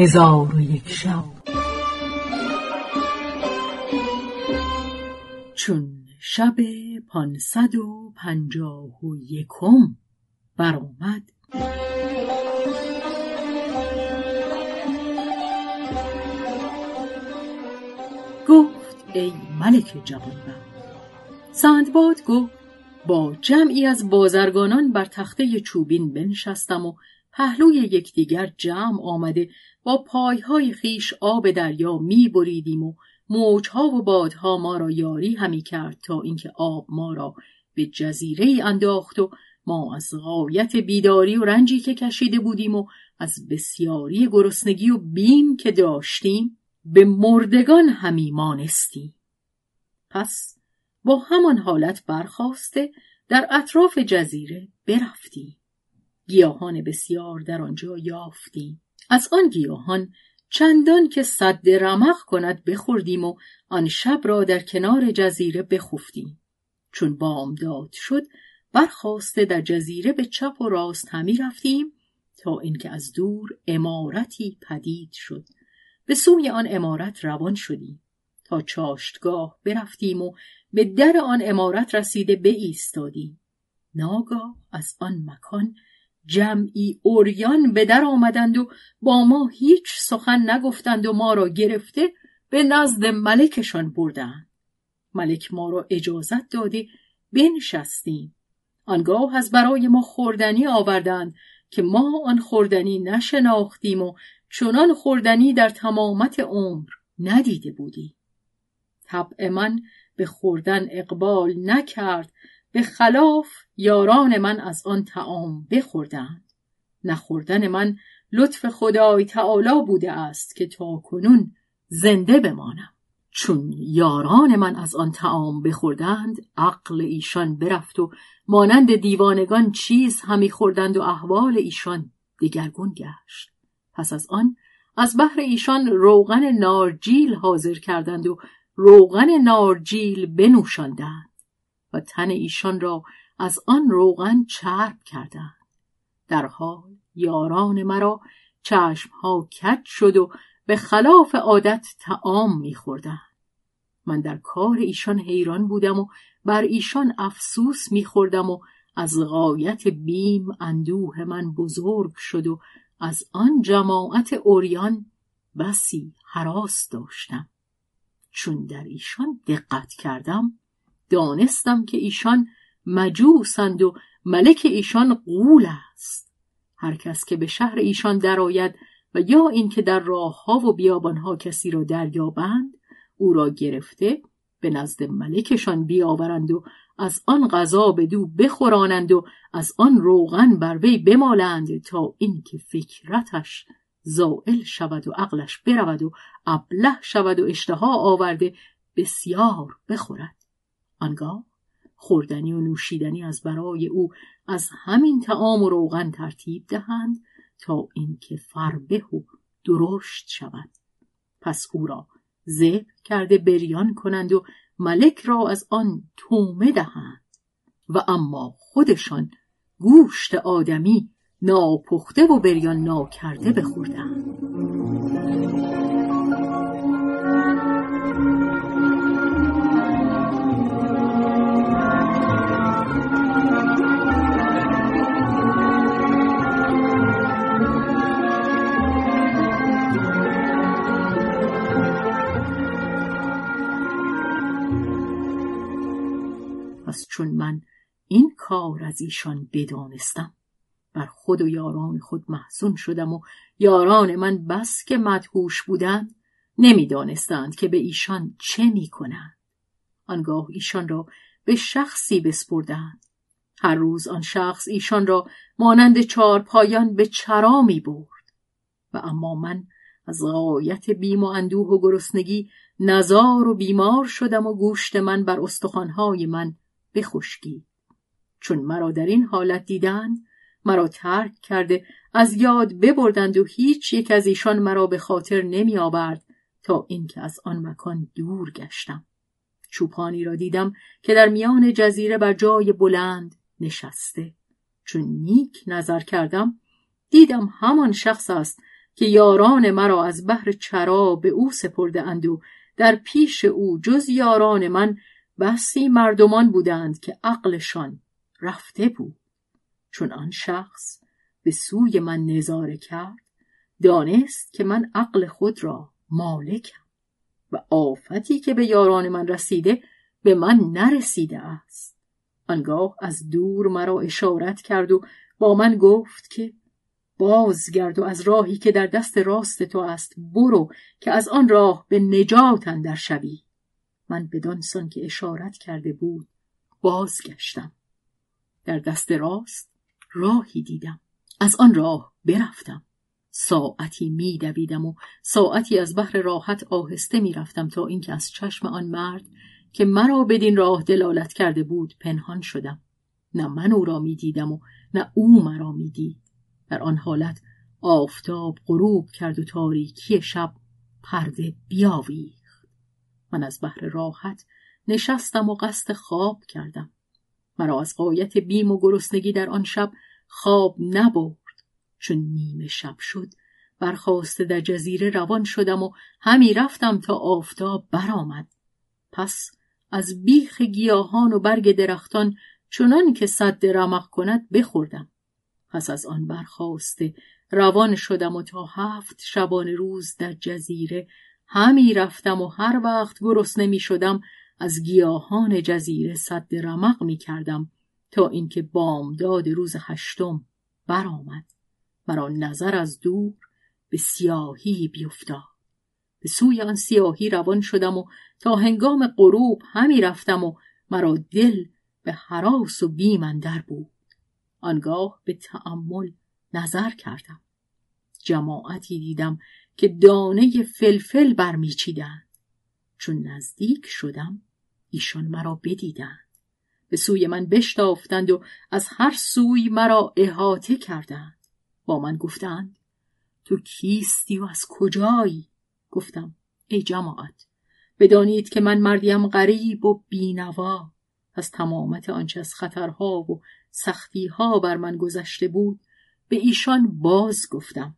هزار و یک شب. چون شب پانصد و پنجاه و یکم برآمد. گفت ای ملک جوانبخت سندباد گفت با جمعی از بازرگانان بر تخته چوبین بنشستم و پهلوی یکدیگر جمع آمده با پایهای خیش آب دریا می بریدیم و موجها و بادها ما را یاری همی کرد تا اینکه آب ما را به جزیره انداخت و ما از غایت بیداری و رنجی که کشیده بودیم و از بسیاری گرسنگی و بیم که داشتیم به مردگان همی مانستیم. پس با همان حالت برخواسته در اطراف جزیره برفتیم. گیاهان بسیار در آنجا یافتیم از آن گیاهان چندان که صد رمق کند بخوردیم و آن شب را در کنار جزیره بخفتیم. چون بامداد شد برخواسته در جزیره به چپ و راست همی رفتیم تا اینکه از دور امارتی پدید شد. به سوی آن امارت روان شدیم. تا چاشتگاه برفتیم و به در آن امارت رسیده به ایستادیم ناگاه از آن مکان جمعی اوریان به در آمدند و با ما هیچ سخن نگفتند و ما را گرفته به نزد ملکشان بردند. ملک ما را اجازت داده بنشستیم. آنگاه از برای ما خوردنی آوردند که ما آن خوردنی نشناختیم و چنان خوردنی در تمامت عمر ندیده بودیم. طبع من به خوردن اقبال نکرد به خلاف یاران من از آن تعام بخوردند. نخوردن من لطف خدای تعالی بوده است که تا کنون زنده بمانم. چون یاران من از آن تعام بخوردند عقل ایشان برفت و مانند دیوانگان چیز همی خوردند و احوال ایشان دگرگون گشت. پس از آن از بحر ایشان روغن نارجیل حاضر کردند و روغن نارجیل بنوشاندند. و تن ایشان را از آن روغن چرب کردند. در حال یاران مرا چشمها کج شد و به خلاف عادت تعام میخوردند. من در کار ایشان حیران بودم و بر ایشان افسوس میخوردم و از غایت بیم اندوه من بزرگ شد و از آن جماعت اوریان بسی حراس داشتم. چون در ایشان دقت کردم دانستم که ایشان مجوسند و ملک ایشان قول است. هر کس که به شهر ایشان درآید و یا اینکه در راهها و بیابانها کسی را دریابند او را گرفته به نزد ملکشان بیاورند و از آن غذا به دو بخورانند و از آن روغن بر وی بمالند تا اینکه فکرتش زائل شود و عقلش برود و ابله شود و اشتها آورده بسیار بخورد. آنگاه خوردنی و نوشیدنی از برای او از همین تعام و روغن ترتیب دهند تا اینکه فربه و درشت شود. پس او را ذبح کرده بریان کنند و ملک را از آن تومه دهند. و اما خودشان گوشت آدمی ناپخته و بریان ناکرده بخوردند. چون من این کار از ایشان بدانستم بر خود و یاران خود محزون شدم و یاران من بس که مدهوش بودند نمی‌دانستند که به ایشان چه می کنند. آنگاه ایشان را به شخصی بسپردند. هر روز آن شخص ایشان را مانند چهار پایان به چرا می برد. و اما من از غایت بیم و اندوه و گرسنگی نزار و بیمار شدم و گوشت من بر استخوانهای من بخشکی. چون مرا در این حالت دیدند مرا ترک کرده از یاد ببردند و هیچ یک از ایشان مرا به خاطر نمی آورد تا اینکه از آن مکان دور گشتم چوپانی را دیدم که در میان جزیره بر جای بلند نشسته چون نیک نظر کردم دیدم همان شخص است که یاران مرا از بحر چرا به او سپرده اند و در پیش او جز یاران من بسی مردمان بودند که عقلشان رفته بود. چون آن شخص به سوی من نظاره کرد دانست که من عقل خود را مالکم و آفتی که به یاران من رسیده به من نرسیده است. آنگاه از دور مرا اشارت کرد و با من گفت که بازگرد و از راهی که در دست راست تو است برو که از آن راه به نجات اندر شوی. من بدان سان که اشارت کرده بود بازگشتم. در دست راست راهی دیدم. از آن راه برفتم. ساعتی میدویدم و ساعتی از بحر راحت آهسته می‌رفتم تا اینکه از چشم آن مرد که مرا بدین راه دلالت کرده بود پنهان شدم. نه من او را می‌دیدم و نه او مرا می‌دید در آن حالت آفتاب غروب کرد و تاریکی شب پرده بیاویخت. من از بحر راحت نشستم و قصد خواب کردم. مرا از قایت بیم و گرسنگی در آن شب خواب نبرد. چون نیمه شب شد برخواسته در جزیره روان شدم و همی رفتم تا آفتاب برآمد. پس از بیخ گیاهان و برگ درختان چنان که صد رمق کند بخوردم. پس از آن برخواسته روان شدم و تا هفت شبان روز در جزیره همی رفتم و هر وقت گرسنه می شدم از گیاهان جزیره صد رمق می کردم تا اینکه بامداد روز هشتم برآمد. مرا نظر از دور به سیاهی بیفتاد. به سوی آن سیاهی روان شدم و تا هنگام غروب همی رفتم و مرا دل به حراس و بیم اندر بود. آنگاه به تأمل نظر کردم. جماعتی دیدم که دانه فلفل برمیچیدند. چون نزدیک شدم ایشان مرا بدیدند. به سوی من بشتافتند و از هر سوی مرا احاطه کردند. با من گفتند تو کیستی و از کجایی؟ گفتم ای جماعت بدانید که من مردیم غریب و بینوا. از تمامت آنچه از خطرها و سختیها بر من گذشته بود به ایشان باز گفتم.